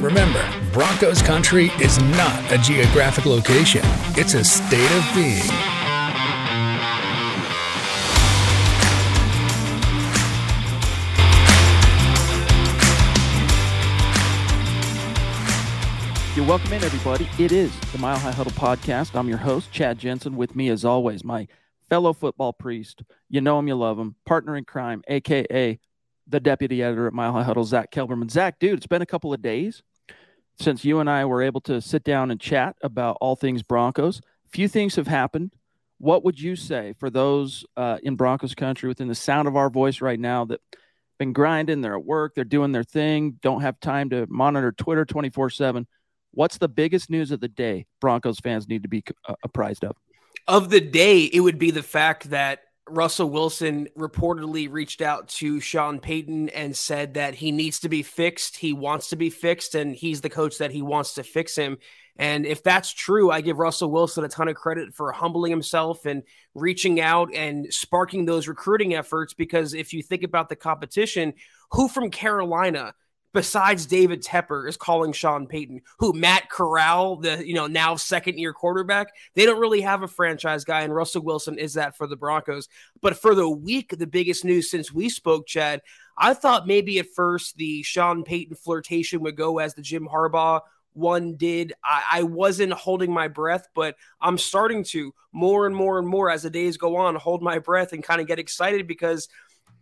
Remember, Broncos country is not a geographic location, it's a state of being. You're welcome in, everybody. It is the Mile High Huddle podcast. I'm your host, Chad Jensen. With me, as always, my fellow football priest. You know him, you love him. Partner in crime, aka the deputy editor at Mile High Huddle, Zach Kelberman. Zach, dude, it's been a couple of days since you and I were able to sit down and chat about all things Broncos. Few things have happened. What would you say for those uh, in Broncos country within the sound of our voice right now that been grinding, they're at work, they're doing their thing, don't have time to monitor Twitter 24 7? What's the biggest news of the day Broncos fans need to be uh, apprised of? Of the day, it would be the fact that Russell Wilson reportedly reached out to Sean Payton and said that he needs to be fixed. He wants to be fixed, and he's the coach that he wants to fix him. And if that's true, I give Russell Wilson a ton of credit for humbling himself and reaching out and sparking those recruiting efforts. Because if you think about the competition, who from Carolina besides David Tepper is calling Sean Payton, who Matt Corral, the you know now second year quarterback, they don't really have a franchise guy, and Russell Wilson is that for the Broncos. But for the week, the biggest news since we spoke, Chad, I thought maybe at first the Sean Payton flirtation would go as the Jim Harbaugh one did. I, I wasn't holding my breath, but I'm starting to more and more and more as the days go on hold my breath and kind of get excited because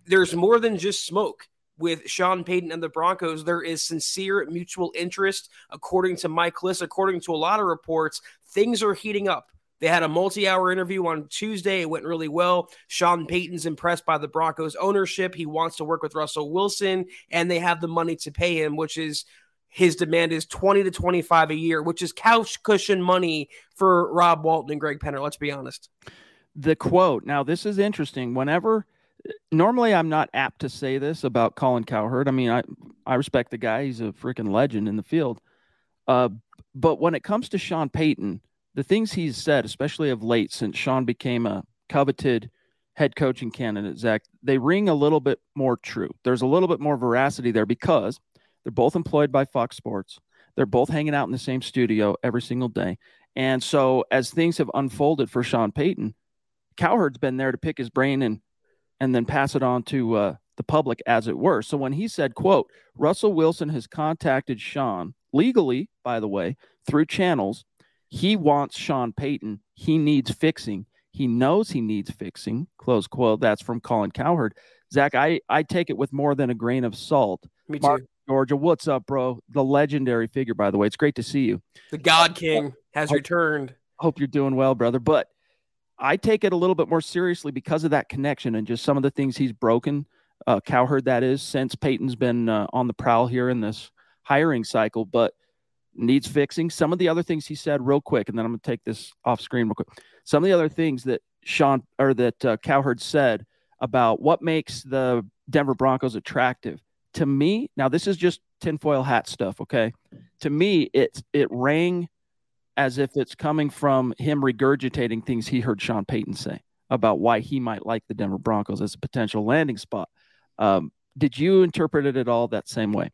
there's more than just smoke with Sean Payton and the Broncos, there is sincere mutual interest. According to Mike Klis, according to a lot of reports, things are heating up. They had a multi hour interview on Tuesday. It went really well. Sean Payton's impressed by the Broncos ownership. He wants to work with Russell Wilson, and they have the money to pay him, which is his demand is 20 to 25 a year, which is couch cushion money for Rob Walton and Greg Penner. Let's be honest. The quote now, this is interesting. Whenever normally I'm not apt to say this about Colin Cowherd. I mean, I I respect the guy; he's a freaking legend in the field. Uh, but when it comes to Sean Payton, the things he's said, especially of late, since Sean became a coveted head coaching candidate, Zach, they ring a little bit more true. There's a little bit more veracity there because they're both employed by Fox Sports. They're both hanging out in the same studio every single day. And so, as things have unfolded for Sean Payton, Cowherd's been there to pick his brain and and then pass it on to uh, the public as it were. So when he said, quote, Russell Wilson has contacted Sean legally, by the way, through channels. He wants Sean Payton. He needs fixing. He knows he needs fixing. Close quote. That's from Colin Cowherd. Zach, I, I take it with more than a grain of salt. Me too. Mark, Georgia, what's up, bro? The legendary figure, by the way. It's great to see you. The God King has hope, returned. Hope you're doing well, brother. But I take it a little bit more seriously because of that connection and just some of the things he's broken. Uh, Cowherd, that is, since Payton's been uh, on the prowl here in this hiring cycle, but needs fixing. Some of the other things he said, real quick, and then I'm going to take this off screen real quick. Some of the other things that Sean or that uh, Cowherd said about what makes the Denver Broncos attractive to me. Now, this is just tinfoil hat stuff, okay? To me, it it rang as if it's coming from him regurgitating things he heard Sean Payton say about why he might like the Denver Broncos as a potential landing spot. Um, did you interpret it at all that same way?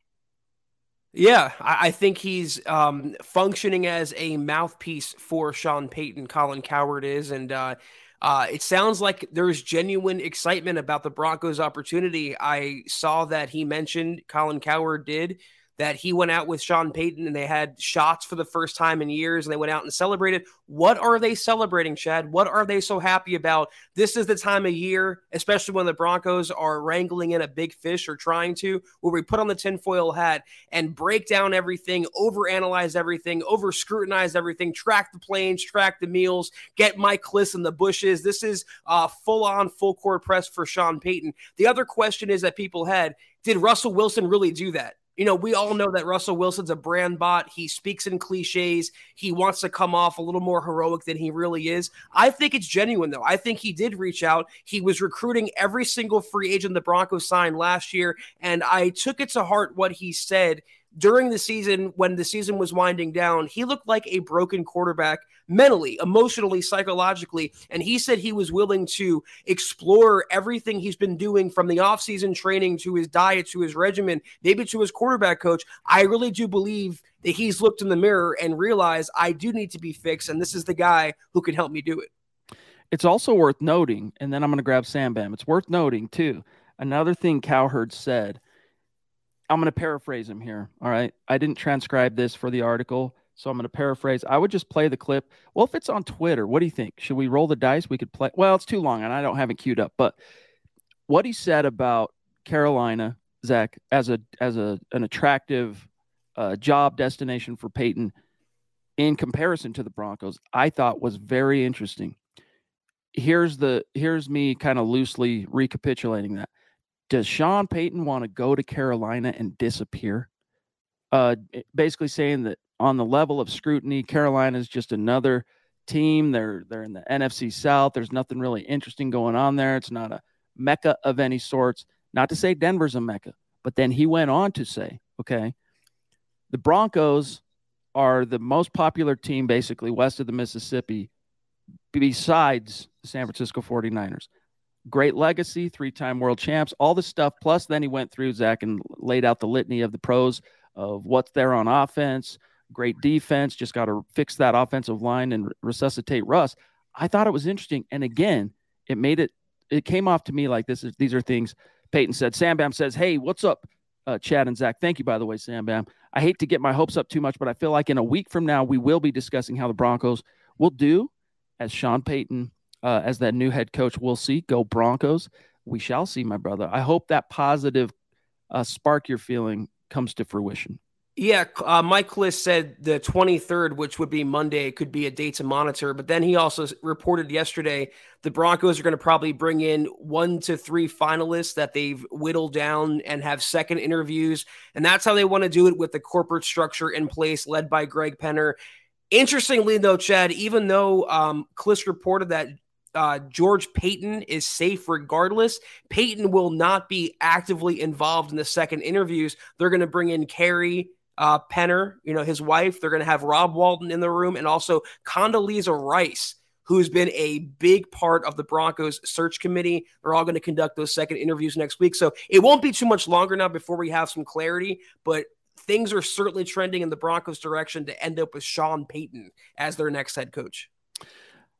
Yeah, I, think he's um, functioning as a mouthpiece for Sean Payton. Colin Cowherd is, and uh, uh, it sounds like there's genuine excitement about the Broncos' opportunity. I saw that he mentioned Colin Cowherd did that he went out with Sean Payton and they had shots for the first time in years and they went out and celebrated. What are they celebrating, Chad? What are they so happy about? This is the time of year, especially when the Broncos are wrangling in a big fish or trying to, where we put on the tinfoil hat and break down everything, overanalyze everything, over scrutinize everything, track the planes, track the meals, get Mike Klis in the bushes. This is uh, full on, full court press for Sean Payton. The other question is that people had did Russell Wilson really do that? You know, we all know that Russell Wilson's a brand bot. He speaks in cliches. He wants to come off a little more heroic than he really is. I think it's genuine, though. I think he did reach out. He was recruiting every single free agent the Broncos signed last year. And I took it to heart what he said during the season when the season was winding down, he looked like a broken quarterback mentally, emotionally, psychologically. And he said he was willing to explore everything he's been doing from the offseason training to his diet to his regimen, maybe to his quarterback coach. I really do believe that he's looked in the mirror and realized I do need to be fixed. And this is the guy who can help me do it. It's also worth noting, and then I'm going to grab Sam Bam. It's worth noting, too. Another thing Cowherd said I'm going to paraphrase him here. All right. I didn't transcribe this for the article, so I'm going to paraphrase. I would just play the clip. Well, if it's on Twitter, what do you think? Should we roll the dice? We could play. Well, it's too long and I don't have it queued up. But what he said about Carolina, Zach, as a as a an attractive uh, job destination for Payton in comparison to the Broncos, I thought was very interesting. Here's the here's me kind of loosely recapitulating that. Does Sean Payton want to go to Carolina and disappear? Uh, basically saying that on the level of scrutiny, Carolina is just another team. They're they're in the NFC South. There's nothing really interesting going on there. It's not a mecca of any sorts. Not to say Denver's a mecca, but then he went on to say, okay, the Broncos are the most popular team basically west of the Mississippi besides the San Francisco 49ers great legacy, three time world champs, all the stuff. Plus, then he went through, Zach, and laid out the litany of the pros of what's there on offense, great defense, just got to fix that offensive line and resuscitate Russ. I thought it was interesting. And again, it made it, it came off to me like this is, these are things Payton said. Sam Bam says, Hey, what's up, uh, Chad and Zach? Thank you, by the way, Sam Bam. I hate to get my hopes up too much, but I feel like in a week from now, we will be discussing how the Broncos will do as Sean Payton uh, as that new head coach. We'll see. Go Broncos. We shall see, my brother. I hope that positive uh, spark you're feeling comes to fruition. Yeah, uh, Mike Klis said the 23rd, which would be Monday, could be a date to monitor. But then he also reported yesterday the Broncos are going to probably bring in one to three finalists that they've whittled down and have second interviews. And that's how they want to do it with the corporate structure in place, led by Greg Penner. Interestingly, though, Chad, even though um, Klis reported that uh, George Paton is safe regardless. Payton will not be actively involved in the second interviews. They're going to bring in Carrie uh, Penner, you know, his wife. They're going to have Rob Walton in the room and also Condoleezza Rice, who's been a big part of the Broncos search committee. They're all going to conduct those second interviews next week. So it won't be too much longer now before we have some clarity, but things are certainly trending in the Broncos direction to end up with Sean Payton as their next head coach.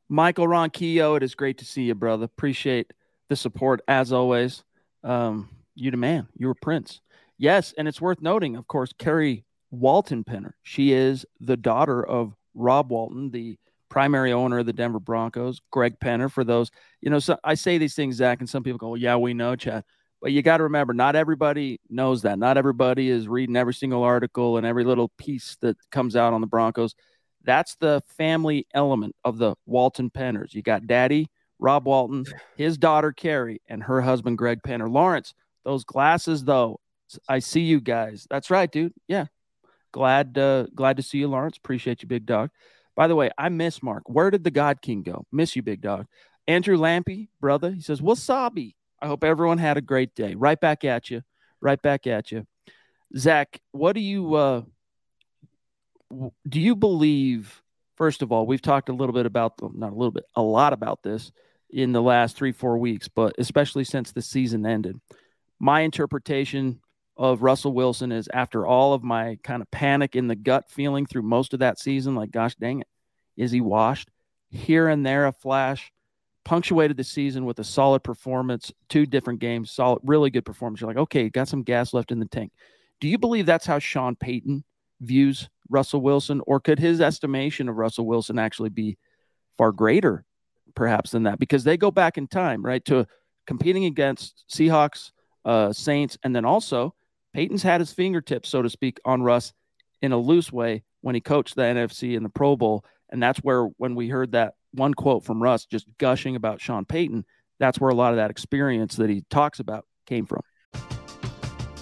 Michael Ronquillo, it is great to see you, brother. Appreciate the support as always. Um, you the man. You're a prince. Yes, and it's worth noting, of course, Carrie Walton Penner. She is the daughter of Rob Walton, the primary owner of the Denver Broncos. Greg Penner, for those, you know, so I say these things, Zach, and some people go, "Yeah, we know, Chad." But you got to remember, not everybody knows that. Not everybody is reading every single article and every little piece that comes out on the Broncos. That's the family element of the Walton Penners. You got daddy, Rob Walton, his daughter, Carrie, and her husband, Greg Penner. Lawrence, those glasses, though, I see you guys. That's right, dude. Yeah. Glad, uh, glad to see you, Lawrence. Appreciate you, big dog. By the way, I miss Mark. Where did the God King go? Miss you, big dog. Andrew Lampy, brother, he says, Wasabi. I hope everyone had a great day. Right back at you. Right back at you. Zach, what do you uh do you believe first of all we've talked a little bit about them, not a little bit a lot about this in the last three four weeks but especially since the season ended my interpretation of Russell Wilson is after all of my kind of panic in the gut feeling through most of that season, like, gosh dang it, is he washed? Here and there, a flash, punctuated the season with a solid performance, two different games, solid, really good performance. You're like, okay, got some gas left in the tank. Do you believe that's how Sean Payton views Russell Wilson, or could his estimation of Russell Wilson actually be far greater, perhaps, than that? Because they go back in time, right, to competing against Seahawks, uh, Saints, and then also Payton's had his fingertips, so to speak, on Russ in a loose way when he coached the NFC in the Pro Bowl. And that's where, when we heard that one quote from Russ just gushing about Sean Payton, that's where a lot of that experience that he talks about came from.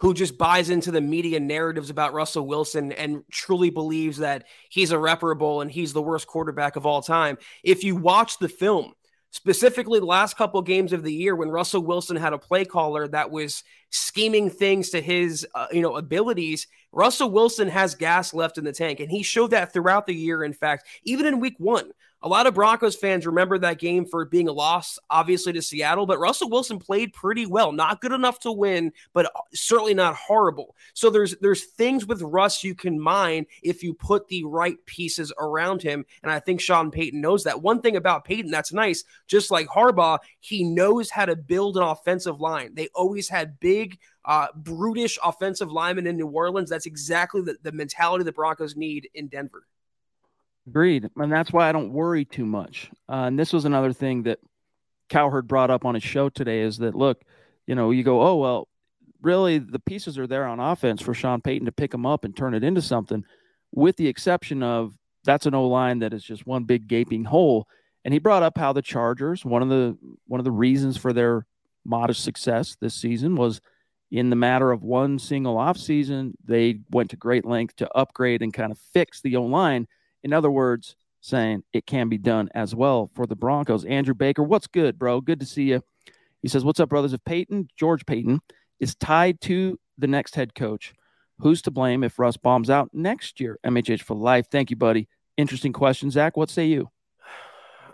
who just buys into the media narratives about Russell Wilson and truly believes that he's irreparable and he's the worst quarterback of all time. If you watch the film, specifically the last couple games of the year when Russell Wilson had a play caller that was scheming things to his uh, you know abilities Russell Wilson has gas left in the tank and he showed that throughout the year in fact even in week 1 a lot of Broncos fans remember that game for being a loss, obviously, to Seattle, but Russell Wilson played pretty well. Not good enough to win, but certainly not horrible. So there's there's things with Russ you can mine if you put the right pieces around him. And I think Sean Payton knows that. One thing about Payton that's nice, just like Harbaugh, he knows how to build an offensive line. They always had big uh, brutish offensive linemen in New Orleans. That's exactly the, the mentality the Broncos need in Denver. Agreed. And that's why I don't worry too much. Uh, and this was another thing that Cowherd brought up on his show today is that, look, you know, you go, oh, well, really the pieces are there on offense for Sean Payton to pick them up and turn it into something, with the exception of that's an O line that is just one big gaping hole. And he brought up how the Chargers, one of the one of the reasons for their modest success this season was in the matter of one single offseason, they went to great length to upgrade and kind of fix the O line. In other words, saying it can be done as well for the Broncos. Andrew Baker, what's good, bro? Good to see you. He says, What's up, brothers? If Paton, George Paton, is tied to the next head coach, who's to blame if Russ bombs out next year? MHH for life. Thank you, buddy. Interesting question, Zach. What say you?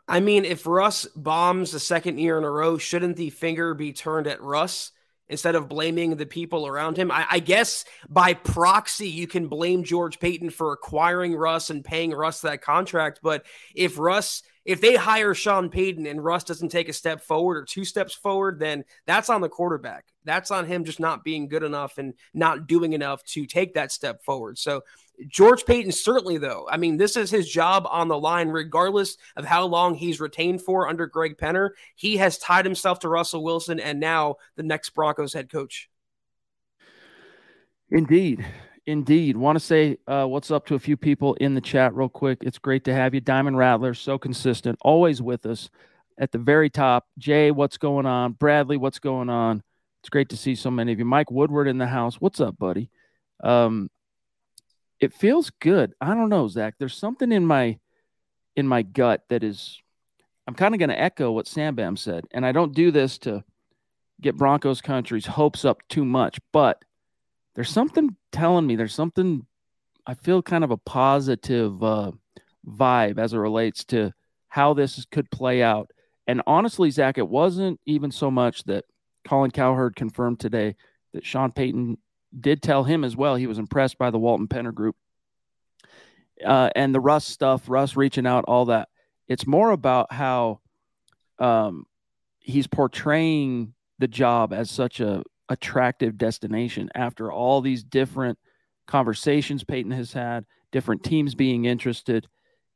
I mean, if Russ bombs the second year in a row, shouldn't the finger be turned at Russ? Instead of blaming the people around him. I, I, guess by proxy, you can blame George Paton for acquiring Russ and paying Russ that contract. But if Russ If they hire Sean Payton and Russ doesn't take a step forward or two steps forward, then that's on the quarterback. That's on him just not being good enough and not doing enough to take that step forward. So George Paton certainly though. I mean, this is his job on the line regardless of how long he's retained for under Greg Penner. He has tied himself to Russell Wilson and now the next Broncos head coach. Indeed. Indeed. Want to say uh, what's up to a few people in the chat real quick. It's great to have you. Diamond Rattler, so consistent, always with us at the very top. Jay, what's going on? Bradley, what's going on? It's great to see so many of you. Mike Woodward in the house. What's up, buddy? Um, it feels good. I don't know, Zach. There's something in my in my gut that is I'm kind of going to echo what Sam Bam said. And I don't do this to get Broncos country's hopes up too much, but there's something telling me there's something I feel kind of a positive uh, vibe as it relates to how this could play out. And honestly, Zach, it wasn't even so much that Colin Cowherd confirmed today that Sean Payton did tell him as well he was impressed by the Walton Penner group uh, and the Russ stuff, Russ reaching out, all that. It's more about how um, he's portraying the job as such a attractive destination after all these different conversations Payton has had, different teams being interested.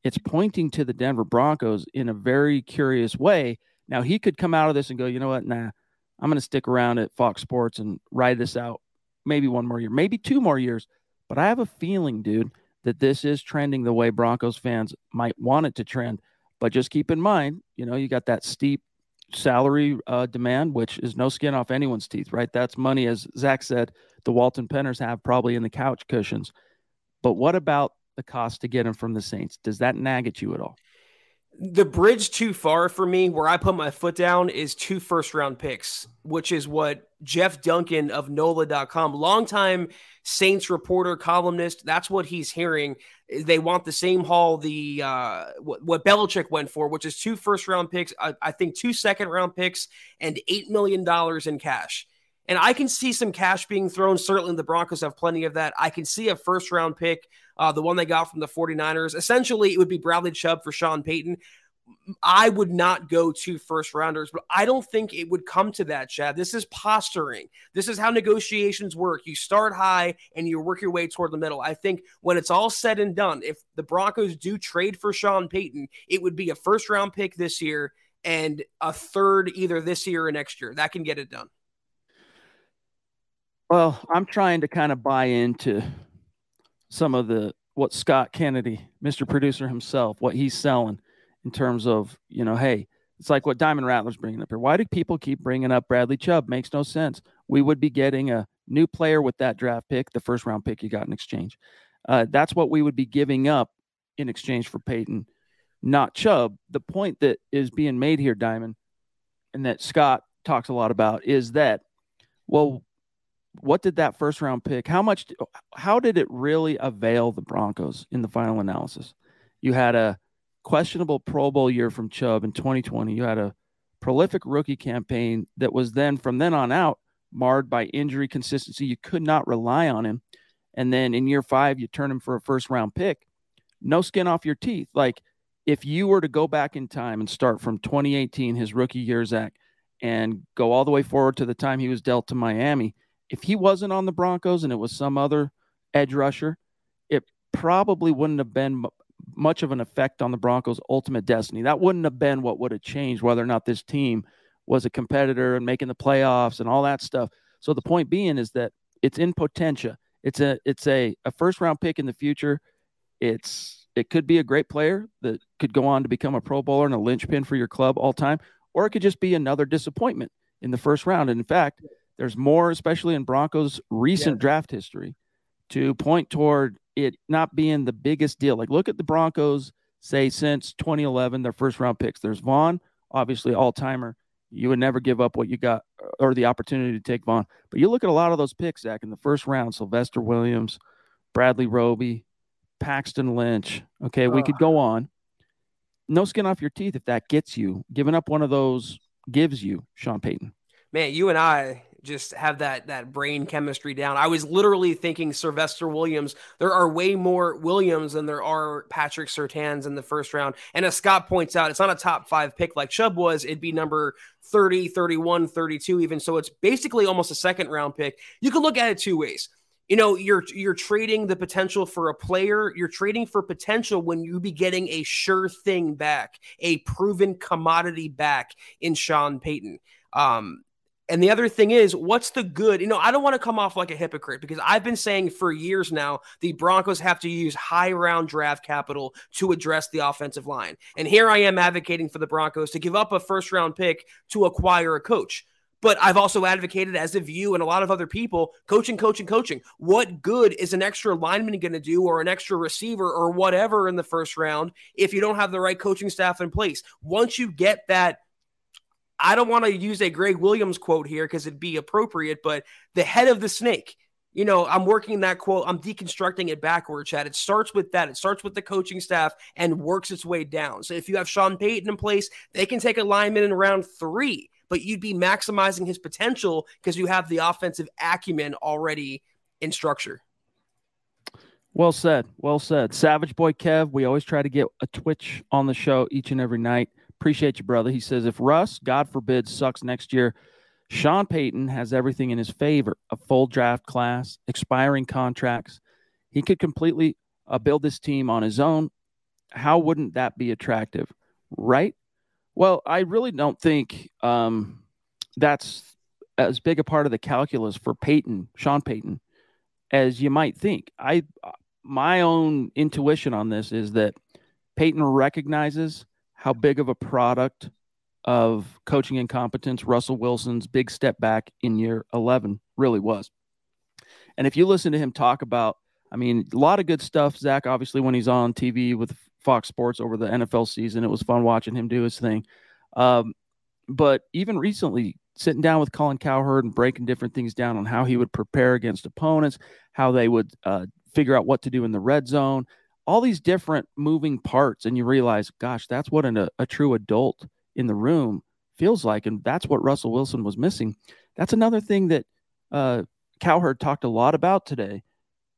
It's pointing to the Denver Broncos in a very curious way. Now, he could come out of this and go, you know what? Nah, I'm going to stick around at Fox Sports and ride this out maybe one more year, maybe two more years. But I have a feeling, dude, that this is trending the way Broncos fans might want it to trend. But just keep in mind, you know, you got that steep salary uh, demand, which is no skin off anyone's teeth, right? That's money, as Zach said, the Walton Penners have probably in the couch cushions. But what about the cost to get him from the Saints? Does that nag at you at all? The bridge too far for me, where I put my foot down, is two first round picks, which is what Jeff Duncan of NOLA.com, longtime Saints reporter, columnist, that's what he's hearing. They want the same haul the uh, what, what Belichick went for, which is two first round picks, I, I think two second round picks, and $8 million in cash. And I can see some cash being thrown. Certainly, the Broncos have plenty of that. I can see a first round pick, uh, the one they got from the 49ers. Essentially, it would be Bradley Chubb for Sean Payton. I would not go to first rounders, but I don't think it would come to that, Chad. This is posturing. This is how negotiations work. You start high and you work your way toward the middle. I think when it's all said and done, if the Broncos do trade for Sean Payton, it would be a first round pick this year and a third either this year or next year. That can get it done. Well, I'm trying to kind of buy into some of the what Scott Kennedy, Mr. Producer himself, what he's selling in terms of, you know, hey, it's like what Diamond Rattler's bringing up here. Why do people keep bringing up Bradley Chubb? Makes no sense. We would be getting a new player with that draft pick, the first round pick you got in exchange. Uh, that's what we would be giving up in exchange for Payton, not Chubb. The point that is being made here, Diamond, and that Scott talks a lot about is that, well, what did that first round pick? How much? How did it really avail the Broncos in the final analysis? You had a questionable Pro Bowl year from Chubb in 2020. You had a prolific rookie campaign that was then from then on out marred by injury consistency. You could not rely on him. And then in year five, you turn him for a first round pick. No skin off your teeth. Like if you were to go back in time and start from 2018, his rookie year, Zach, and go all the way forward to the time he was dealt to Miami, if he wasn't on the Broncos and it was some other edge rusher, it probably wouldn't have been much of an effect on the Broncos' ultimate destiny. That wouldn't have been what would have changed whether or not this team was a competitor and making the playoffs and all that stuff. So the point being is that it's in potentia. It's a it's a, a first round pick in the future. It's it could be a great player that could go on to become a Pro Bowler and a linchpin for your club all time, or it could just be another disappointment in the first round. And in fact, there's more, especially in Broncos' recent yeah. draft history, to point toward it not being the biggest deal. Like, look at the Broncos, say, since 2011, their first round picks. There's Von, obviously, all timer. You would never give up what you got or the opportunity to take Von. But you look at a lot of those picks, Zach, in the first round Sylvester Williams, Bradley Roby, Paxton Lynch. Okay, we could go on. No skin off your teeth if that gets you. Giving up one of those gives you Sean Payton. Man, you and I just have that that brain chemistry down. I was literally thinking Sylvester Williams. There are way more Williams than there are Patrick Surtains in the first round. And as Scott points out, it's not a top five pick like Chubb was. It'd be number 30, 31, 32, even. So it's basically almost a second round pick. You can look at it two ways you know you're you're trading the potential for a player you're trading for potential when you be getting a sure thing back a proven commodity back in sean payton um and the other thing is, what's the good? You know, I don't want to come off like a hypocrite because I've been saying for years now the Broncos have to use high round draft capital to address the offensive line. And here I am advocating for the Broncos to give up a first round pick to acquire a coach. But I've also advocated, as of you and a lot of other people, coaching, coaching, coaching. What good is an extra lineman going to do, or an extra receiver, or whatever in the first round if you don't have the right coaching staff in place? Once you get that, I don't want to use a Gregg Williams quote here because it'd be appropriate, but the head of the snake. You know, I'm working that quote. I'm deconstructing it backwards, Chad. It starts with that. It starts with the coaching staff and works its way down. So if you have Sean Payton in place, they can take a lineman in round three but you'd be maximizing his potential because you have the offensive acumen already in structure. Well said. Well said. Savage Boy Kev, we always try to get a Twitch on the show each and every night. Appreciate you, brother. He says, if Russ, God forbid, sucks next year, Sean Payton has everything in his favor a full draft class, expiring contracts. He could completely uh, build this team on his own. How wouldn't that be attractive? Right? Well, I really don't think um, that's as big a part of the calculus for Payton, Sean Payton, as you might think. I my own intuition on this is that Payton recognizes how big of a product of coaching incompetence Russell Wilson's big step back in year 11 really was. And if you listen to him talk about, I mean, a lot of good stuff, Zach, obviously, when he's on TV with Fox Sports over the NFL season. It was fun watching him do his thing. Um, but even recently, sitting down with Colin Cowherd and breaking different things down on how he would prepare against opponents, how they would uh, figure out what to do in the red zone, all these different moving parts. And you realize, gosh, that's what an, a, a true adult in the room feels like. And that's what Russell Wilson was missing. That's another thing that uh, Cowherd talked a lot about today.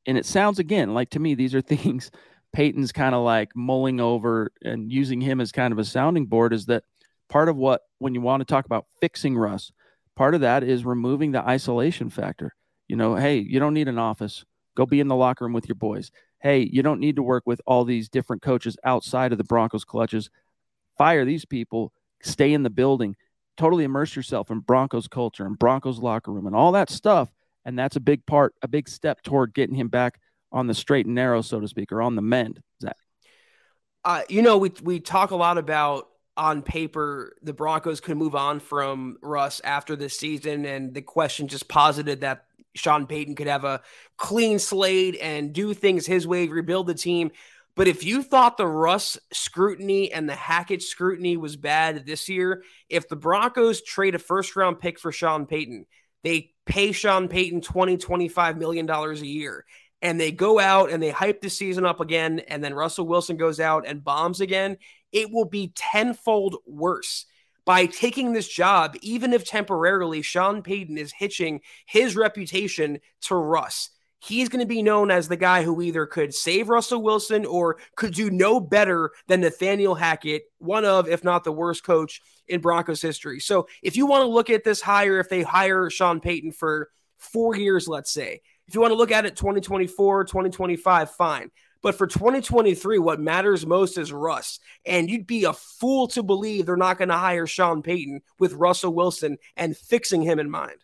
And it sounds again like to me, these are things Payton's kind of like mulling over and using him as kind of a sounding board is that part of what, when you want to talk about fixing Russ, part of that is removing the isolation factor. You know, hey, you don't need an office. Go be in the locker room with your boys. Hey, you don't need to work with all these different coaches outside of the Broncos clutches. Fire these people, stay in the building, totally immerse yourself in Broncos culture and Broncos locker room and all that stuff. And that's a big part, a big step toward getting him back on the straight and narrow, so to speak, or on the mend? Zach? Uh, you know, we we talk a lot about on paper the Broncos could move on from Russ after this season, and the question just posited that Sean Payton could have a clean slate and do things his way, rebuild the team. But if you thought the Russ scrutiny and the Hackett scrutiny was bad this year, if the Broncos trade a first round pick for Sean Payton, they pay Sean Payton 20, 25 million dollars a year and they go out and they hype the season up again, and then Russell Wilson goes out and bombs again, it will be tenfold worse. By taking this job, even if temporarily, Sean Payton is hitching his reputation to Russ. He's going to be known as the guy who either could save Russell Wilson or could do no better than Nathaniel Hackett, one of, if not the worst coach in Broncos history. So if you want to look at this hire, if they hire Sean Payton for four years, let's say, if you want to look at it 2024, 2025, fine. But for 2023, what matters most is Russ. And you'd be a fool to believe they're not going to hire Sean Payton with Russell Wilson and fixing him in mind.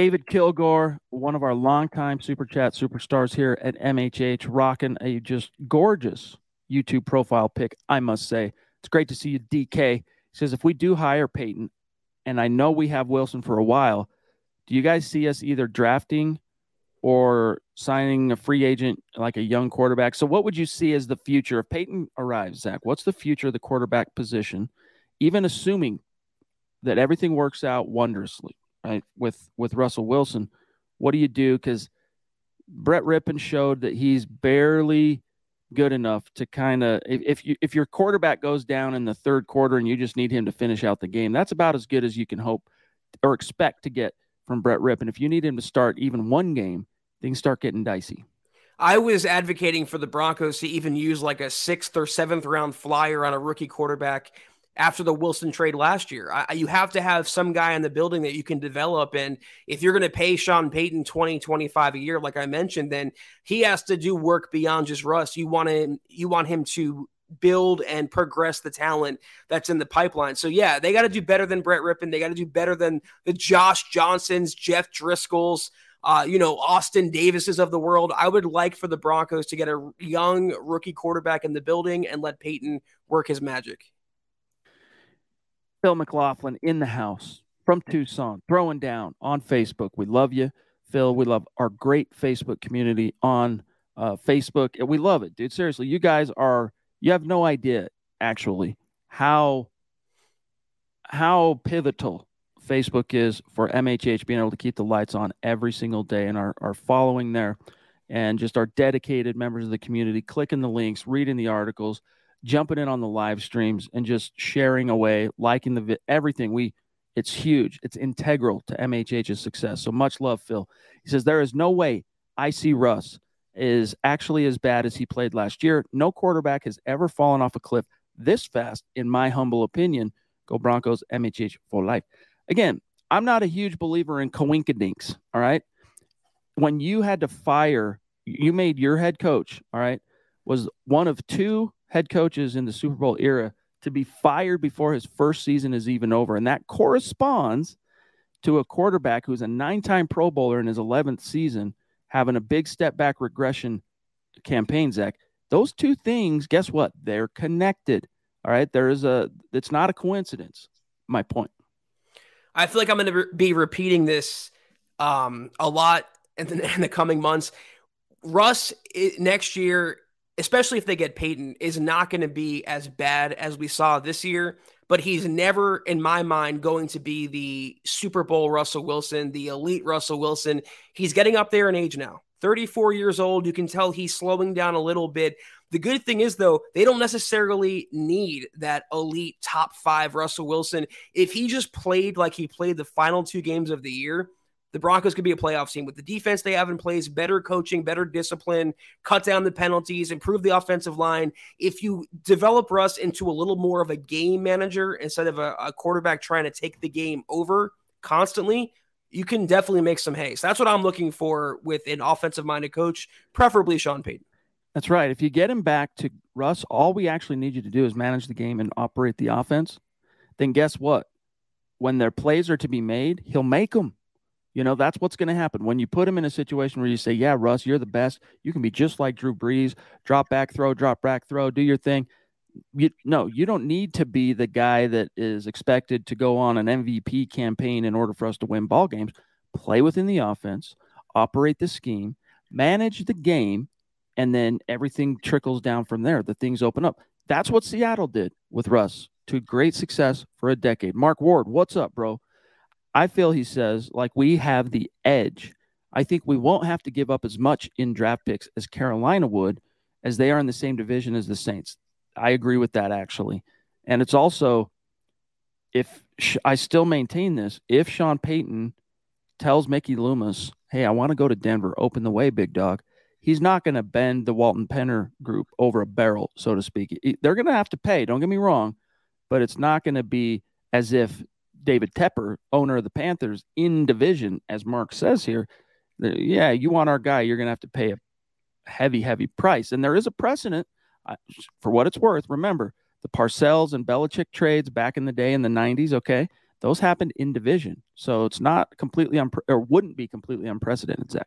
David Kilgore, one of our longtime Super Chat superstars here at MHH, rocking a just gorgeous YouTube profile pic, I must say. It's great to see you, DK. He says, if we do hire Payton, and I know we have Wilson for a while, do you guys see us either drafting or signing a free agent like a young quarterback? So, what would you see as the future if Payton arrives, Zach? What's the future of the quarterback position, even assuming that everything works out wondrously? Right? With with Russell Wilson, what do you do? Because Brett Rypien showed that he's barely good enough to kind of if, if you if your quarterback goes down in the third quarter and you just need him to finish out the game, that's about as good as you can hope or expect to get from Brett Rypien. If you need him to start even one game, things start getting dicey. I was advocating for the Broncos to even use like a sixth or seventh round flyer on a rookie quarterback after the Wilson trade last year. I, you have to have some guy in the building that you can develop. And if you're going to pay Sean Payton 20, 25 a year, like I mentioned, then he has to do work beyond just Russ. You want him, you want him to build and progress the talent that's in the pipeline. So yeah, they got to do better than Brett Rypien. They got to do better than the Josh Johnsons, Jeff Driskel's, uh, you know, Austin Davises of the world. I would like for the Broncos to get a young rookie quarterback in the building and let Payton work his magic. Phil McLaughlin in the house from Tucson, throwing down on Facebook. We love you, Phil. We love our great Facebook community on uh, Facebook. And we love it, dude. Seriously, you guys are, you have no idea actually how how pivotal Facebook is for MHH being able to keep the lights on every single day and our, our following there and just our dedicated members of the community clicking the links, reading the articles, jumping in on the live streams and just sharing away, liking the vi- everything. We it's huge. It's integral to MHH's success. So much love, Phil. He says there is no way I see Russ is actually as bad as he played last year. No quarterback has ever fallen off a cliff this fast, in my humble opinion. Go Broncos, MHH for life. Again, I'm not a huge believer in coinkadinks. All right. When you had to fire, you made your head coach, all right, was one of two head coaches in the Super Bowl era to be fired before his first season is even over. And that corresponds to a quarterback who's a nine time Pro Bowler in his 11th season having a big step back regression campaign, Zach. Those two things, guess what? They're connected. All right. There is a, it's not a coincidence. My point. I feel like I'm going to be repeating this um, a lot in the, in the coming months. Russ it, next year especially if they get Payton, is not going to be as bad as we saw this year. But he's never, in my mind, going to be the Super Bowl Russell Wilson, the elite Russell Wilson. He's getting up there in age now. 34 years old. You can tell he's slowing down a little bit. The good thing is, though, they don't necessarily need that elite top five Russell Wilson. If he just played like he played the final two games of the year, the Broncos could be a playoff team with the defense they have in place, better coaching, better discipline, cut down the penalties, improve the offensive line. If you develop Russ into a little more of a game manager instead of a, a quarterback trying to take the game over constantly, you can definitely make some hay. So that's what I'm looking for with an offensive minded coach, preferably Sean Payton. That's right. If you get him back to Russ, all we actually need you to do is manage the game and operate the offense. Then guess what? When their plays are to be made, he'll make them. You know, that's what's going to happen. When you put him in a situation where you say, Yeah, Russ, you're the best. You can be just like Drew Brees, drop back, throw, drop back, throw, do your thing. You, no, you don't need to be the guy that is expected to go on an MVP campaign in order for us to win ball games. Play within the offense, operate the scheme, manage the game, and then everything trickles down from there. The things open up. That's what Seattle did with Russ to great success for a decade. Mark Ward, what's up, bro? I feel he says like we have the edge. I think we won't have to give up as much in draft picks as Carolina would, as they are in the same division as the Saints. I agree with that actually, and it's also if I still maintain this, if Sean Payton tells Mickey Loomis, "Hey, I want to go to Denver, open the way, big dog," he's not going to bend the Walton Penner group over a barrel, so to speak. They're going to have to pay. Don't get me wrong, but it's not going to be as if David Tepper, owner of the Panthers, in division, as Mark says here, yeah, you want our guy, you're going to have to pay a heavy, heavy price. And there is a precedent uh, for what it's worth. Remember the Parcells and Belichick trades back in the day in the 90s. Okay. Those happened in division. So it's not completely, or wouldn't be completely unprecedented, Zach.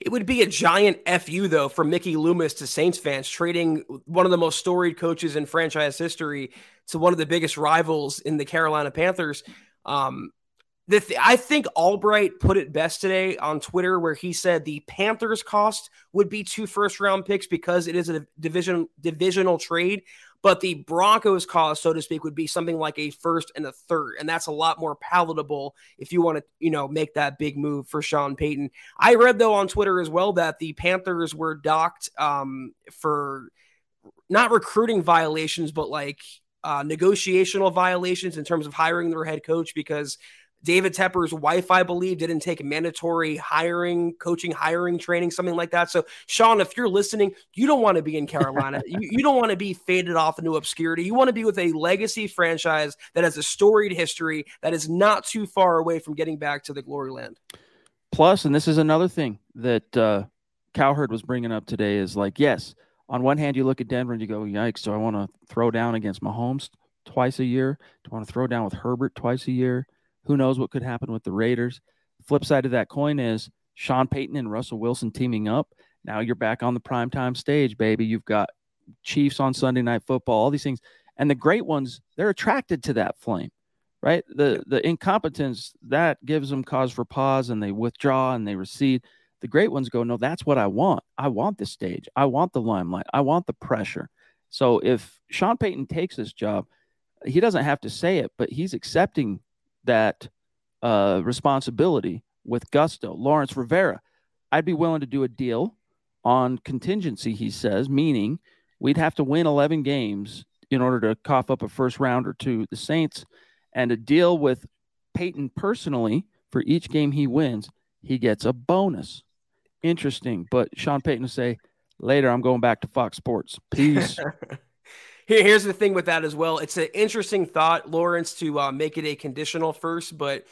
It would be a giant FU, though, for Mickey Loomis to Saints fans, trading one of the most storied coaches in franchise history to one of the biggest rivals in the Carolina Panthers. Um, the th- I think Albright put it best today on Twitter, where he said the Panthers' cost would be two first round picks because it is a division divisional trade, but the Broncos' cost, so to speak, would be something like a first and a third, and that's a lot more palatable if you want to, you know, make that big move for Sean Payton. I read though on Twitter as well that the Panthers were docked um, for not recruiting violations, but like uh, negotiational violations in terms of hiring their head coach because David Tepper's wife, I believe, didn't take mandatory hiring, coaching, hiring training, something like that. So, Sean, if you're listening, you don't want to be in Carolina. you, you don't want to be faded off into obscurity. You want to be with a legacy franchise that has a storied history that is not too far away from getting back to the glory land. Plus, and this is another thing that uh, Cowherd was bringing up today is like, yes, on one hand, you look at Denver and you go, yikes, do I want to throw down against Mahomes twice a year? Do I want to throw down with Herbert twice a year? Who knows what could happen with the Raiders? Flip side of that coin is Sean Payton and Russell Wilson teaming up. Now you're back on the primetime stage, baby. You've got Chiefs on Sunday Night Football, all these things. And the great ones, they're attracted to that flame, right? The the incompetence that gives them cause for pause and they withdraw and they recede. The great ones go, no, that's what I want. I want the stage. I want the limelight. I want the pressure. So if Sean Payton takes this job, he doesn't have to say it, but he's accepting that uh, responsibility with gusto. Lawrence Rivera, I'd be willing to do a deal on contingency, he says, meaning we'd have to win 11 games in order to cough up a first rounder to the Saints and a deal with Payton personally for each game he wins, he gets a bonus. Interesting. But Sean Payton will say, later, I'm going back to Fox Sports. Peace. Here, here's the thing with that as well. It's an interesting thought, Lawrence, to uh, make it a conditional first, but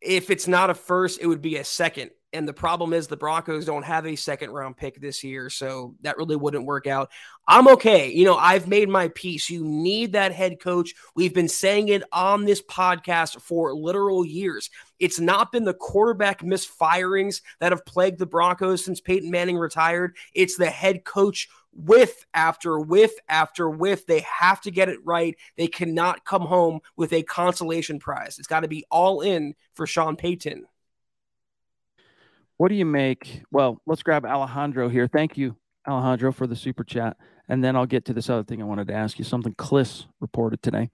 if it's not a first, it would be a second. And the problem is the Broncos don't have a second round pick this year. So that really wouldn't work out. I'm okay. You know, I've made my peace. You need that head coach. We've been saying it on this podcast for literal years. It's not been the quarterback misfirings that have plagued the Broncos since Peyton Manning retired. It's the head coach with after with after with. They have to get it right. They cannot come home with a consolation prize. It's got to be all in for Sean Payton. What do you make? Well, let's grab Alejandro here. Thank you, Alejandro, for the super chat. And then I'll get to this other thing I wanted to ask you something Klis reported today.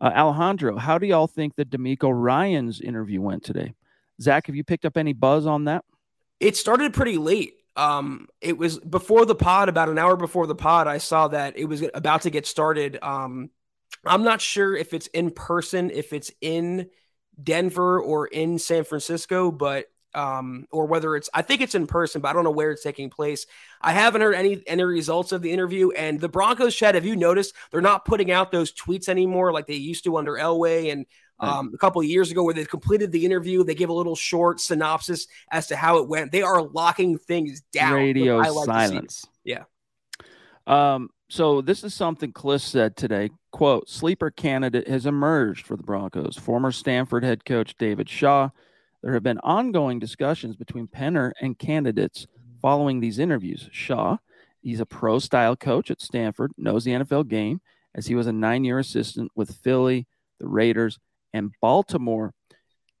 Uh, Alejandro, how do y'all think the DeMeco Ryans interview went today? Zach, have you picked up any buzz on that? It started pretty late. Um, it was before the pod, about an hour before the pod, I saw that it was about to get started. Um, I'm not sure if it's in person, if it's in Denver or in San Francisco, but um, or whether it's I think it's in person, but I don't know where it's taking place. I haven't heard any any results of the interview. And the Broncos, Chad, have you noticed they're not putting out those tweets anymore like they used to under Elway and um, a couple of years ago where they completed the interview. They give a little short synopsis as to how it went. They are locking things down. Radio like silence. Yeah. Um, so this is something Klis said today. Quote, sleeper candidate has emerged for the Broncos. Former Stanford head coach David Shaw. There have been ongoing discussions between Penner and candidates following these interviews. Shaw, he's a pro style coach at Stanford, knows the NFL game as he was a nine year assistant with Philly, the Raiders, and Baltimore.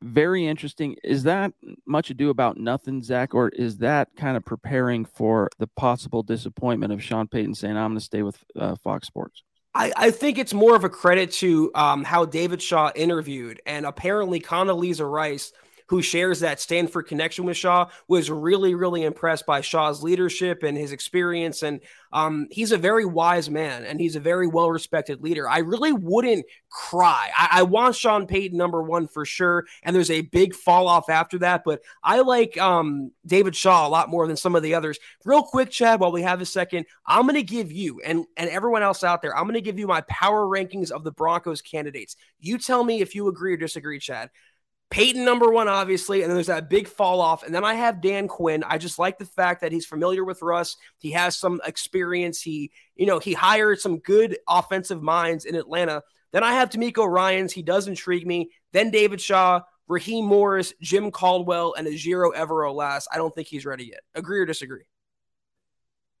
Very interesting. Is that much ado about nothing, Zach, or is that kind of preparing for the possible disappointment of Sean Payton saying, I'm going to stay with uh, Fox Sports? I, I, think it's more of a credit to um, how David Shaw interviewed. And apparently, Condoleezza Rice who shares that Stanford connection with Shaw, was really, really impressed by Shaw's leadership and his experience. And um, he's a very wise man and he's a very well respected leader. I really wouldn't cry. I, I, want Sean Payton number one for sure. And there's a big fall off after that. But I like um, David Shaw a lot more than some of the others. Real quick, Chad, while we have a second, I'm going to give you and, and everyone else out there, I'm going to give you my power rankings of the Broncos candidates. You tell me if you agree or disagree, Chad. Payton number one, obviously, and then there's that big fall off. And then I have Dan Quinn. I just like the fact that he's familiar with Russ. He has some experience. He, you know, he hired some good offensive minds in Atlanta. Then I have DeMeco Ryans. He does intrigue me. Then David Shaw, Raheem Morris, Jim Caldwell, and Ejiro Evero last. I don't think he's ready yet. Agree or disagree?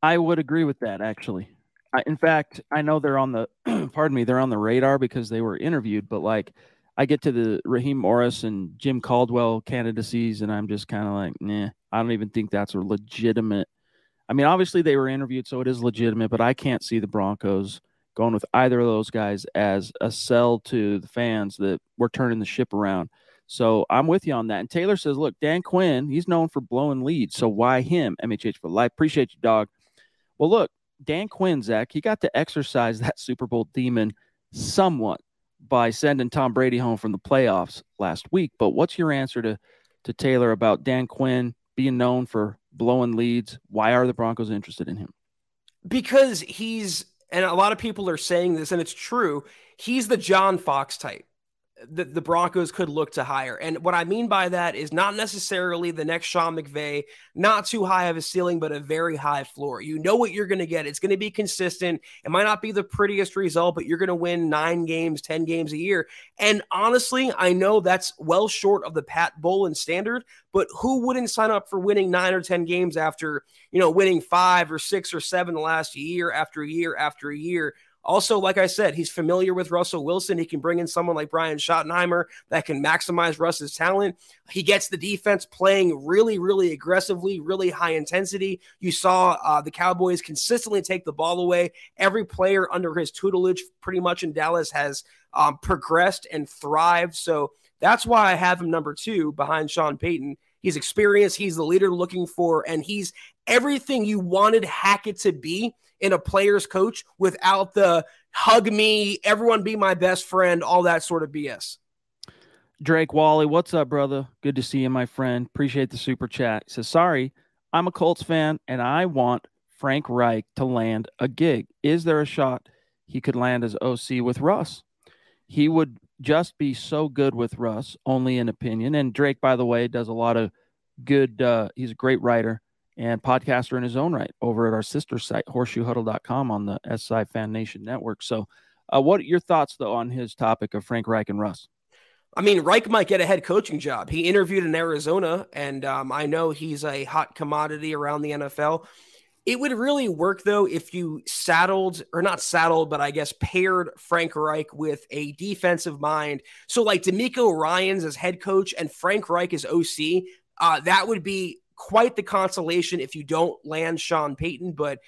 I would agree with that, actually. I, in fact, I know they're on the, pardon me, they're on the radar because they were interviewed, but like – I get to the Raheem Morris and Jim Caldwell candidacies, and I'm just kind of like, nah, I don't even think that's a legitimate. I mean, obviously they were interviewed, so it is legitimate, but I can't see the Broncos going with either of those guys as a sell to the fans that we're turning the ship around. So I'm with you on that. And Taylor says, look, Dan Quinn, he's known for blowing leads. So why him? MHH for life. Appreciate you, dog. Well, look, Dan Quinn, Zach, he got to exercise that Super Bowl demon somewhat by sending Tom Brady home from the playoffs last week. But what's your answer to to Taylor about Dan Quinn being known for blowing leads? Why are the Broncos interested in him? Because he's and a lot of people are saying this, and it's true. He's the John Fox type the, the Broncos could look to hire. And what I mean by that is not necessarily the next Sean McVay, not too high of a ceiling, but a very high floor. You know what you're going to get. It's going to be consistent. It might not be the prettiest result, but you're going to win nine games, 10 games a year. And honestly, I know that's well short of the Pat Bowlen standard, but who wouldn't sign up for winning nine or 10 games after, you know, winning five or six or seven the last year after a year after a year? Also, like I said, he's familiar with Russell Wilson. He can bring in someone like Brian Schottenheimer that can maximize Russ's talent. He gets the defense playing really, really aggressively, really high intensity. You saw uh, the Cowboys consistently take the ball away. Every player under his tutelage, pretty much in Dallas, has um, progressed and thrived. So that's why I have him number two behind Sean Payton. He's experienced, he's the leader looking for, and he's everything you wanted Hackett to be in a player's coach without the hug me, everyone be my best friend, all that sort of BS. Drake Wally, what's up, brother? Good to see you, my friend. Appreciate the super chat. He says, Sorry, I'm a Colts fan and I want Frank Reich to land a gig. Is there a shot he could land as OC with Russ? He would just be so good with Russ, only in opinion. And Drake, by the way, does a lot of good, uh, he's a great writer and podcaster in his own right over at our sister site, horseshoehuddle.com on the SI Fan Nation Network. So, uh, what are your thoughts, though, on his topic of Frank Reich and Russ? I mean, Reich might get a head coaching job. He interviewed in Arizona, and um, I know he's a hot commodity around the NFL. It would really work, though, if you saddled, or not saddled, but I guess paired Frank Reich with a defensive mind. So, like DeMeco Ryans as head coach and Frank Reich as OC, uh, that would be quite the consolation if you don't land Sean Payton, but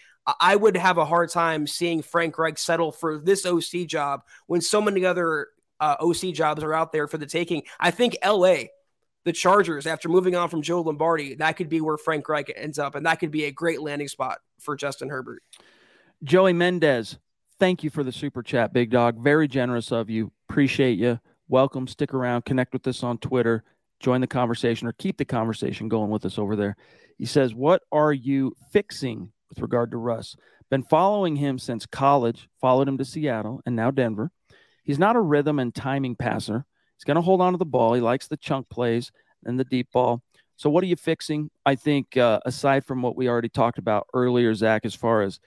I would have a hard time seeing Frank Reich settle for this OC job when so many other uh, OC jobs are out there for the taking. I think LA, the Chargers, after moving on from Joe Lombardi, that could be where Frank Reich ends up, and that could be a great landing spot for Justin Herbert. Joey Mendez, thank you for the super chat, big dog. Very generous of you. Appreciate you. Welcome. Stick around. Connect with us on Twitter join the conversation or keep the conversation going with us over there. He says, What are you fixing with regard to Russ? Been following him since college, followed him to Seattle and now Denver. He's not a rhythm and timing passer. He's going to hold on to the ball. He likes the chunk plays and the deep ball. So, what are you fixing? I think, uh, aside from what we already talked about earlier, Zach, as far as,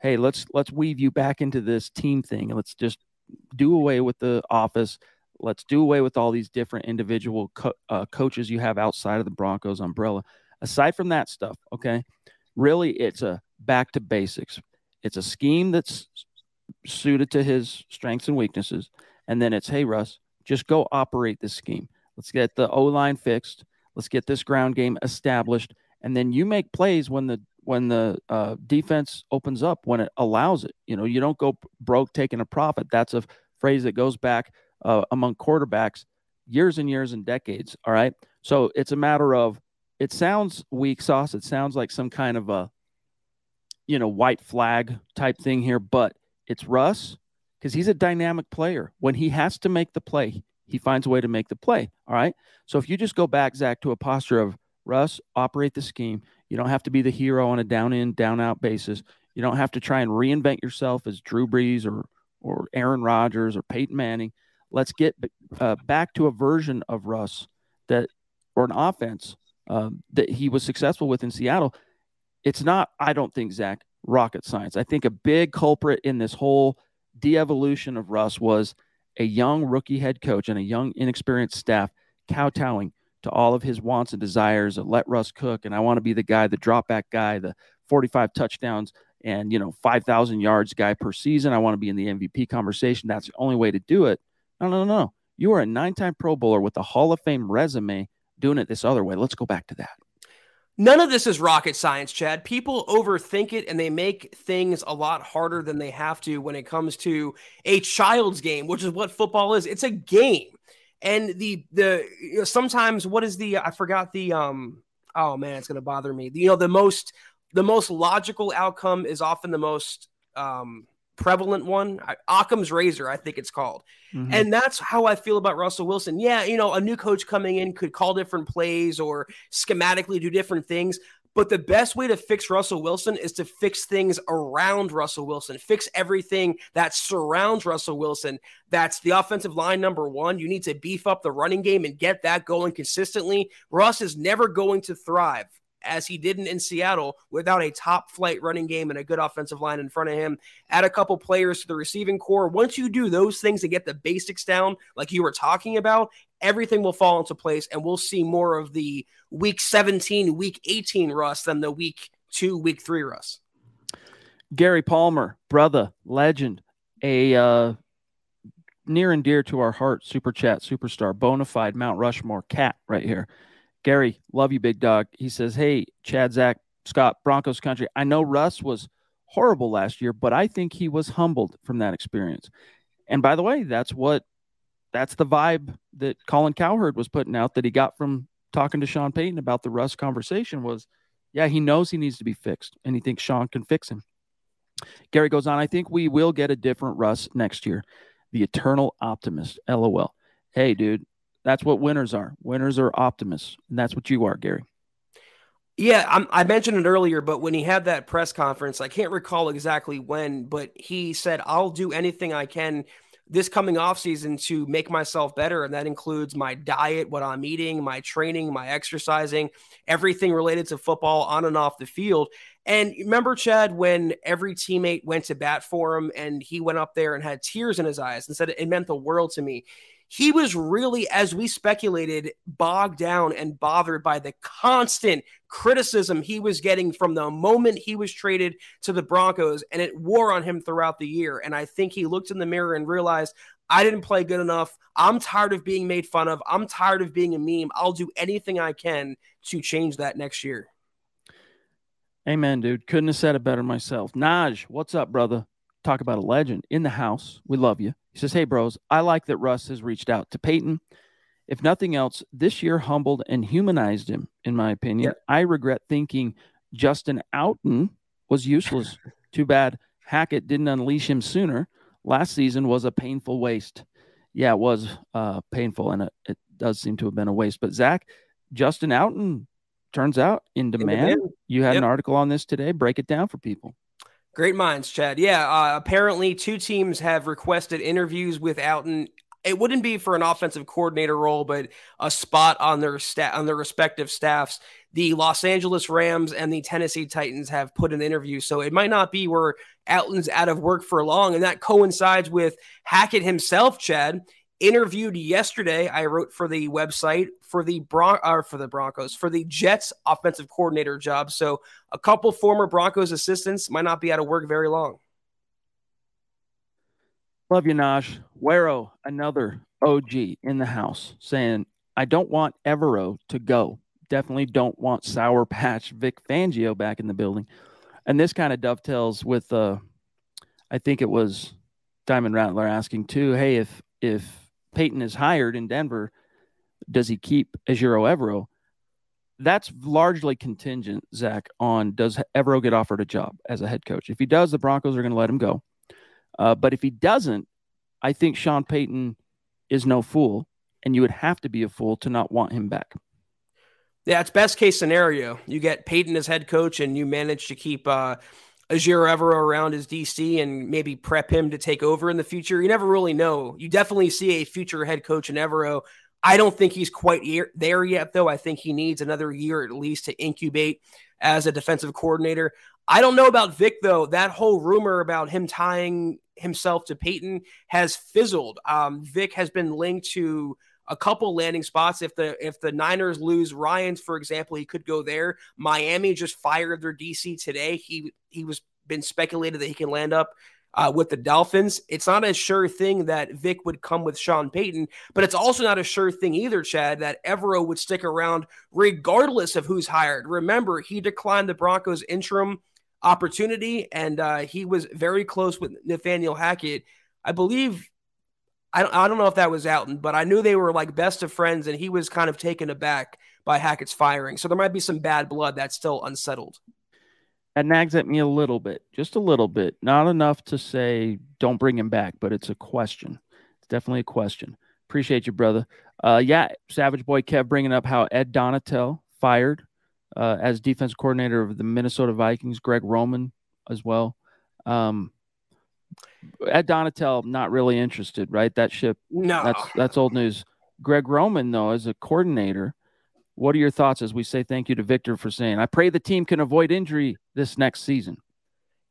hey, let's let's weave you back into this team thing and let's just do away with the office Let's do away with all these different individual co- uh, coaches you have outside of the Broncos umbrella. Aside from that stuff, okay, really it's a back to basics. It's a scheme that's suited to his strengths and weaknesses. And then it's, hey, Russ, just go operate this scheme. Let's get the O line fixed. Let's get this ground game established. And then you make plays when the when the uh, defense opens up when it allows it. You know, you don't go broke taking a profit. That's a phrase that goes back uh, among quarterbacks years and years and decades. All right. So it's a matter of it sounds weak sauce. It sounds like some kind of a you know white flag type thing here, but it's Russ because he's a dynamic player. When he has to make the play, he finds a way to make the play. All right. So if you just go back, Zach, to a posture of Russ, operate the scheme. You don't have to be the hero on a down in, down out basis. You don't have to try and reinvent yourself as Drew Brees or or Aaron Rodgers or Peyton Manning. Let's get uh, back to a version of Russ that, or an offense um, that he was successful with in Seattle. It's not, I don't think, Zach, rocket science. I think a big culprit in this whole de-evolution of Russ was a young rookie head coach and a young inexperienced staff kowtowing to all of his wants and desires. Let Russ cook, and I want to be the guy, the drop back guy, the 45 touchdowns and you know 5,000 yards guy per season. I want to be in the MVP conversation. That's the only way to do it. No, no, no. You are a nine-time Pro Bowler with a Hall of Fame resume, doing it this other way. Let's go back to that. None of this is rocket science, Chad. People overthink it and they make things a lot harder than they have to when it comes to a child's game, which is what football is. It's a game. And the the you know, sometimes what is the I forgot the um oh man, it's gonna bother me. You know, the most the most logical outcome is often the most um prevalent one. Occam's razor, I think it's called. Mm-hmm. And that's how I feel about Russell Wilson. Yeah, you know, a new coach coming in could call different plays or schematically do different things. But the best way to fix Russell Wilson is to fix things around Russell Wilson, fix everything that surrounds Russell Wilson. That's the offensive line, number one. You need to beef up the running game and get that going consistently. Russ is never going to thrive as he didn't in Seattle without a top flight running game and a good offensive line in front of him. Add a couple players to the receiving corps. Once you do those things and get the basics down, like you were talking about, everything will fall into place and we'll see more of the week 17, week 18 Russ than the week two, week three Russ. Gary Palmer, brother, legend, a uh, near and dear to our heart super chat superstar, bona fide Mount Rushmore cat right here. Gary, love you, big dog. He says, Hey, Chad, Zach, Scott, Broncos country. I know Russ was horrible last year, but I think he was humbled from that experience. And by the way, that's what that's the vibe that Colin Cowherd was putting out that he got from talking to Sean Payton about the Russ conversation was, yeah, he knows he needs to be fixed and he thinks Sean can fix him. Gary goes on, I think we will get a different Russ next year. The eternal optimist. LOL. Hey, dude, that's what winners are. Winners are optimists, and that's what you are, Gary. Yeah, I'm, i mentioned it earlier, but when he had that press conference, I can't recall exactly when, but he said, I'll do anything I can this coming off season to make myself better. And that includes my diet, what I'm eating, my training, my exercising, everything related to football on and off the field. And remember, Chad, when every teammate went to bat for him and he went up there and had tears in his eyes and said it meant the world to me he was really, as we speculated, bogged down and bothered by the constant criticism he was getting from the moment he was traded to the Broncos, and it wore on him throughout the year. And I think he looked in the mirror and realized, I didn't play good enough. I'm tired of being made fun of. I'm tired of being a meme. I'll do anything I can to change that next year. Amen, dude. Couldn't have said it better myself. Naj, what's up, brother? Talk about a legend in the house. We love you. He says, Hey, bros, I like that Russ has reached out to Payton. If nothing else, this year humbled and humanized him, in my opinion. Yeah. I regret thinking Justin Outten was useless. Too bad Hackett didn't unleash him sooner. Last season was a painful waste. Yeah, it was uh, painful, and it, it, does seem to have been a waste. But Zach, Justin Outten turns out in demand. In demand. You had yep. an article on this today. Break it down for people. Great minds, Chad. Yeah, uh, apparently two teams have requested interviews with Outten. It wouldn't be for an offensive coordinator role, but a spot on their stat on their respective staffs. The Los Angeles Rams and the Tennessee Titans have put an interview, so it might not be where Outten's out of work for long, and that coincides with Hackett himself, Chad interviewed yesterday. I wrote for the website for the Bron- or for the Broncos for the Jets offensive coordinator job. So a couple former Broncos assistants might not be out of work very long. Love you, Nash. Wero, another OG in the house, saying, I don't want Evero to go. Definitely don't want Sour Patch Vic Fangio back in the building. And this kind of dovetails with, uh, I think it was Diamond Rattler asking too, hey, if if Payton is hired in Denver, does he keep Ejiro Evero? That's largely contingent, Zach, on does Evero get offered a job as a head coach? If he does, the Broncos are going to let him go. Uh, but if he doesn't, I think Sean Payton is no fool, and you would have to be a fool to not want him back. Yeah, it's best case scenario. You get Payton as head coach, and you manage to keep uh, Ejiro Evero around as DC and maybe prep him to take over in the future. You never really know. You definitely see a future head coach in Evero. I don't think he's quite there yet, though. I think he needs another year at least to incubate as a defensive coordinator. I don't know about Vic, though. That whole rumor about him tying himself to Payton has fizzled. Um, Vic has been linked to a couple landing spots. If the if the Niners lose Ryans, for example, he could go there. Miami just fired their DC today. He he was been speculated that he can land up uh, with the Dolphins. It's not a sure thing that Vic would come with Sean Payton, but it's also not a sure thing either, Chad, that Evero would stick around regardless of who's hired. Remember, he declined the Broncos interim opportunity, and uh, he was very close with Nathaniel Hackett. I believe I don't, I don't know if that was Alton, but I knew they were like best of friends, and he was kind of taken aback by Hackett's firing. So there might be some bad blood that's still unsettled. That nags at me a little bit, just a little bit. Not enough to say don't bring him back, but it's a question. It's definitely a question. Appreciate you, brother. Uh, yeah, Savage Boy kept bringing up how Ed Donatell fired uh, as defense coordinator of the Minnesota Vikings, Greg Roman as well. Um, Ed Donatell, not really interested, right? That ship, no, that's that's old news. Greg Roman, though, as a coordinator, what are your thoughts as we say thank you to Victor for saying, I pray the team can avoid injury this next season?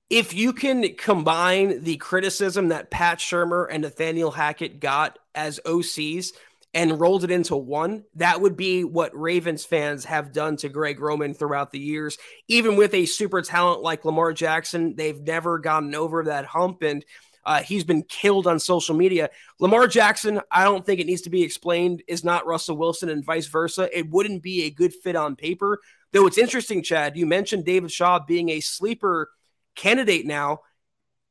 If you can combine the criticism that Pat Shurmur and Nathaniel Hackett got as OCs and rolled it into one, that would be what Ravens fans have done to Greg Roman throughout the years. Even with a super talent like Lamar Jackson, they've never gotten over that hump. And uh, he's been killed on social media. Lamar Jackson, I don't think it needs to be explained, is not Russell Wilson and vice versa. It wouldn't be a good fit on paper. Though it's interesting, Chad, you mentioned David Shaw being a sleeper candidate now.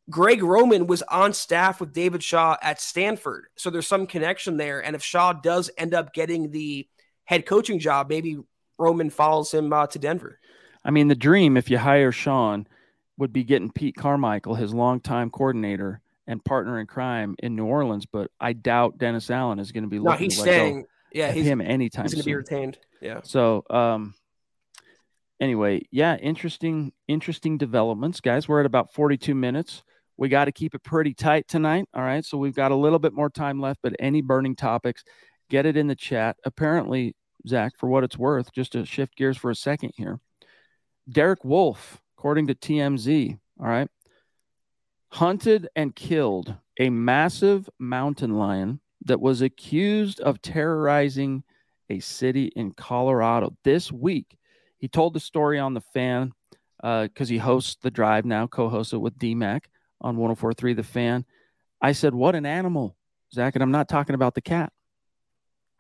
Greg Roman was on staff with David Shaw at Stanford. So there's some connection there. And if Shaw does end up getting the head coaching job, maybe Roman follows him uh, to Denver. I mean, the dream, if you hire Sean, would be getting Pete Carmichael, his longtime coordinator and partner in crime in New Orleans. But I doubt Dennis Allen is going to be looking no, he's staying. Yeah, he's, him anytime. He's going to be retained. Yeah. So, um, anyway, yeah, interesting, interesting developments, guys. We're at about 42 minutes. We got to keep it pretty tight tonight. All right. So we've got a little bit more time left, but any burning topics, get it in the chat. Apparently, Zach, for what it's worth, just to shift gears for a second here, Derek Wolfe, according to TMZ, all right, hunted and killed a massive mountain lion that was accused of terrorizing a city in Colorado this week. He told the story on the fan because uh, he hosts the drive now, co hosts it with DMAC on 1043 The Fan. I said, What an animal, Zach. And I'm not talking about the cat.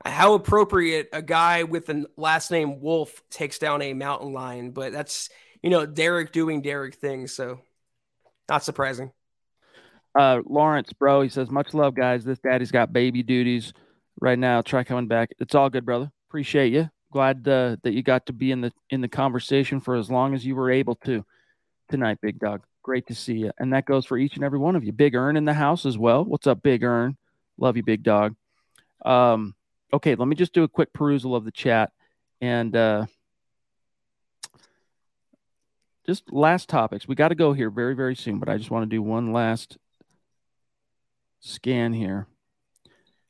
How appropriate a guy with the last name Wolfe takes down a mountain lion, but that's, you know, Derek doing Derek things. So not surprising. Uh, Lawrence, bro, he says, Much love, guys. This daddy's got baby duties right now. Try coming back. It's all good, brother. Appreciate you. Glad uh, that you got to be in the in the conversation for as long as you were able to tonight, big dog. Great to see you. And that goes for each and every one of you. Big Earn in the house as well. What's up, Big Earn? Love you, big dog. Um, okay, let me just do a quick perusal of the chat and uh, just last topics. We got to go here very, very soon, but I just want to do one last scan here.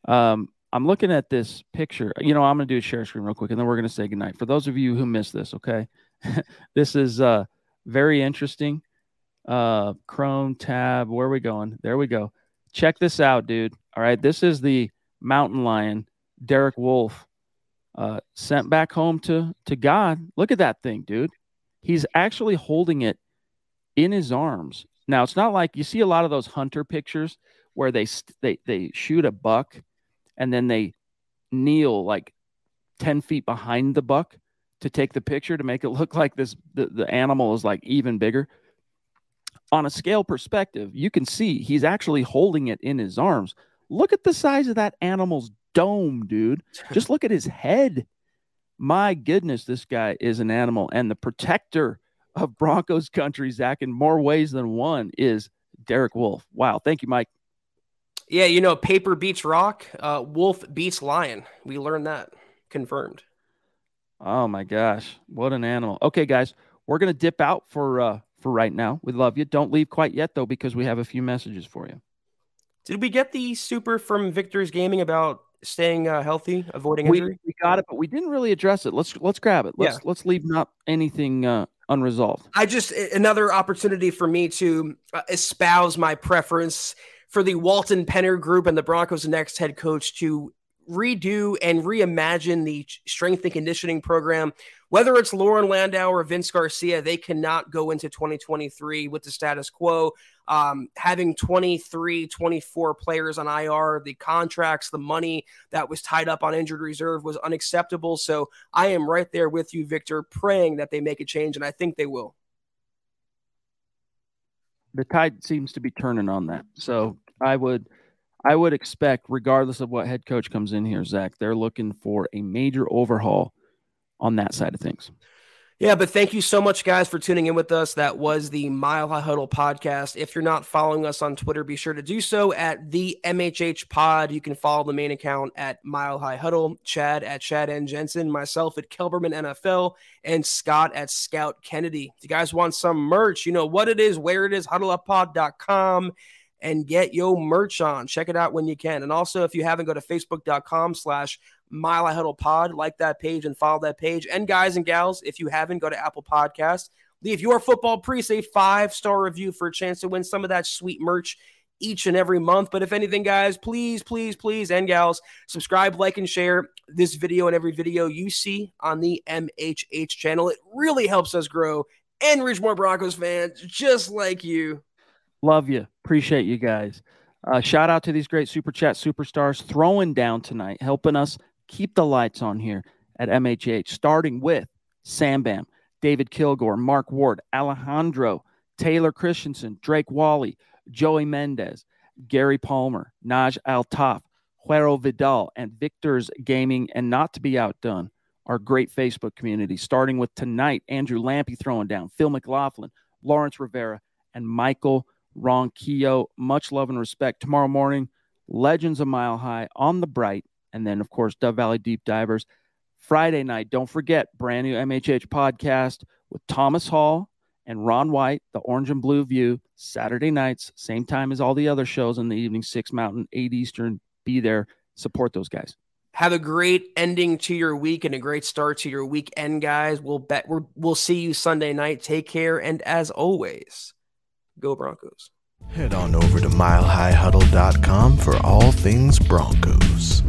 Um, I'm looking at this picture. You know, I'm going to do a share screen real quick, and then we're going to say goodnight. For those of you who missed this, okay, this is uh, very interesting uh, Chrome tab. Where are we going? There we go. Check this out, dude. All right. This is the mountain lion, Derek Wolfe, uh, sent back home to, to God. Look at that thing, dude. He's actually holding it in his arms. Now, it's not like you see a lot of those hunter pictures where they, they, they shoot a buck and then they kneel like 10 feet behind the buck to take the picture to make it look like this the, the animal is like even bigger on a scale perspective, you can see he's actually holding it in his arms. Look at the size of that animal's dome, dude. Just look at his head. My goodness, this guy is an animal. And the protector of Broncos country, Zach, in more ways than one, is Derek Wolfe. Wow. Thank you, Mike. Yeah, you know, paper beats rock, uh, wolf beats lion. We learned that. Confirmed. Oh my gosh, what an animal. Okay, guys, we're gonna dip out for uh for right now. We love you. Don't leave quite yet though, because we have a few messages for you. Did we get the super from Victor's gaming about staying uh, healthy, avoiding injury? We, we got it, but we didn't really address it. Let's let's grab it. Let's yeah. let's leave not anything uh, unresolved. I just another opportunity for me to uh, espouse my preference for the Walton Penner Group and the Broncos' next head coach to redo and reimagine the strength and conditioning program. Whether it's Loren Landow or Vince Garcia, they cannot go into 2023 with the status quo. Um, having 23, 24 players on IR, the contracts, the money that was tied up on injured reserve was unacceptable. So I am right there with you, Victor, praying that they make a change, and I think they will. The tide seems to be turning on that. So I would I would expect, regardless of what head coach comes in here, Zach, they're looking for a major overhaul on that side of things. Yeah, but thank you so much, guys, for tuning in with us. That was the Mile High Huddle podcast. If you're not following us on Twitter, be sure to do so at the MHH Pod. You can follow the main account at Mile High Huddle, Chad at Chad N. Jensen, myself at Kelberman NFL, and Scott at Scout Kennedy. If you guys want some merch, you know what it is, where it is, huddleuppod.com and get your merch on. Check it out when you can. And also, if you haven't, go to facebook.com slash Mile Huddle Pod, like that page and follow that page. And guys and gals, if you haven't, go to Apple Podcast. Leave your football priest a five star review for a chance to win some of that sweet merch each and every month. But if anything, guys, please, please, please, and gals, subscribe, like, and share this video and every video you see on the MHH channel. It really helps us grow and reach more Broncos fans just like you. Love you. Appreciate you guys. Uh, shout out to these great super chat superstars throwing down tonight, helping us keep the lights on here at MHH, starting with Sam Bam, David Kilgore, Mark Ward, Alejandro, Taylor Christensen, Drake Wally, Joey Mendez, Gary Palmer, Naj Altaf, Juero Vidal, and Victor's Gaming, and not to be outdone, our great Facebook community, starting with tonight, Andrew Lampy throwing down, Phil McLaughlin, Lawrence Rivera, and Michael Ronquillo. Much love and respect. Tomorrow morning, Legends a Mile High on the Bright, and then, of course, Dove Valley Deep Divers. Friday night, don't forget, brand new MHH podcast with Thomas Hall and Ron White, the Orange and Blue View, Saturday nights, same time as all the other shows in the evening, 6 Mountain, 8 Eastern. Be there, support those guys. Have a great ending to your week and a great start to your weekend, guys. We'll bet we will see you Sunday night. Take care, and as always, Go Broncos. Head on over to milehighhuddle.com for all things Broncos.